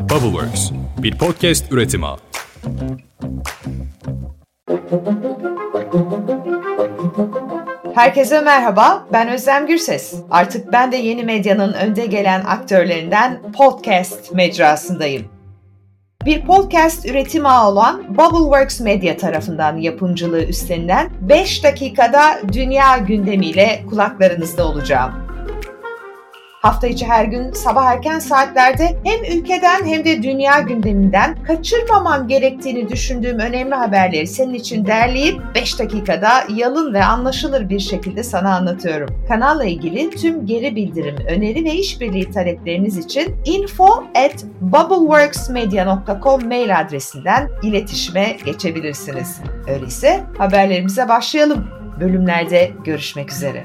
Bubbleworks, bir podcast üretimi. Herkese merhaba, ben Özlem Gürses. Artık ben de yeni medyanın önde gelen aktörlerinden podcast mecrasındayım. Bir podcast üretim ağı olan Bubbleworks Media tarafından yapımcılığı üstlenilen 5 dakikada dünya gündemiyle kulaklarınızda olacağım. Hafta içi her gün sabah erken saatlerde hem ülkeden hem de dünya gündeminden kaçırmaman gerektiğini düşündüğüm önemli haberleri senin için derleyip 5 dakikada yalın ve anlaşılır bir şekilde sana anlatıyorum. Kanalla ilgili tüm geri bildirim, öneri ve işbirliği talepleriniz için info at bubbleworksmedia.com mail adresinden iletişime geçebilirsiniz. Öyleyse haberlerimize başlayalım. Bölümlerde görüşmek üzere.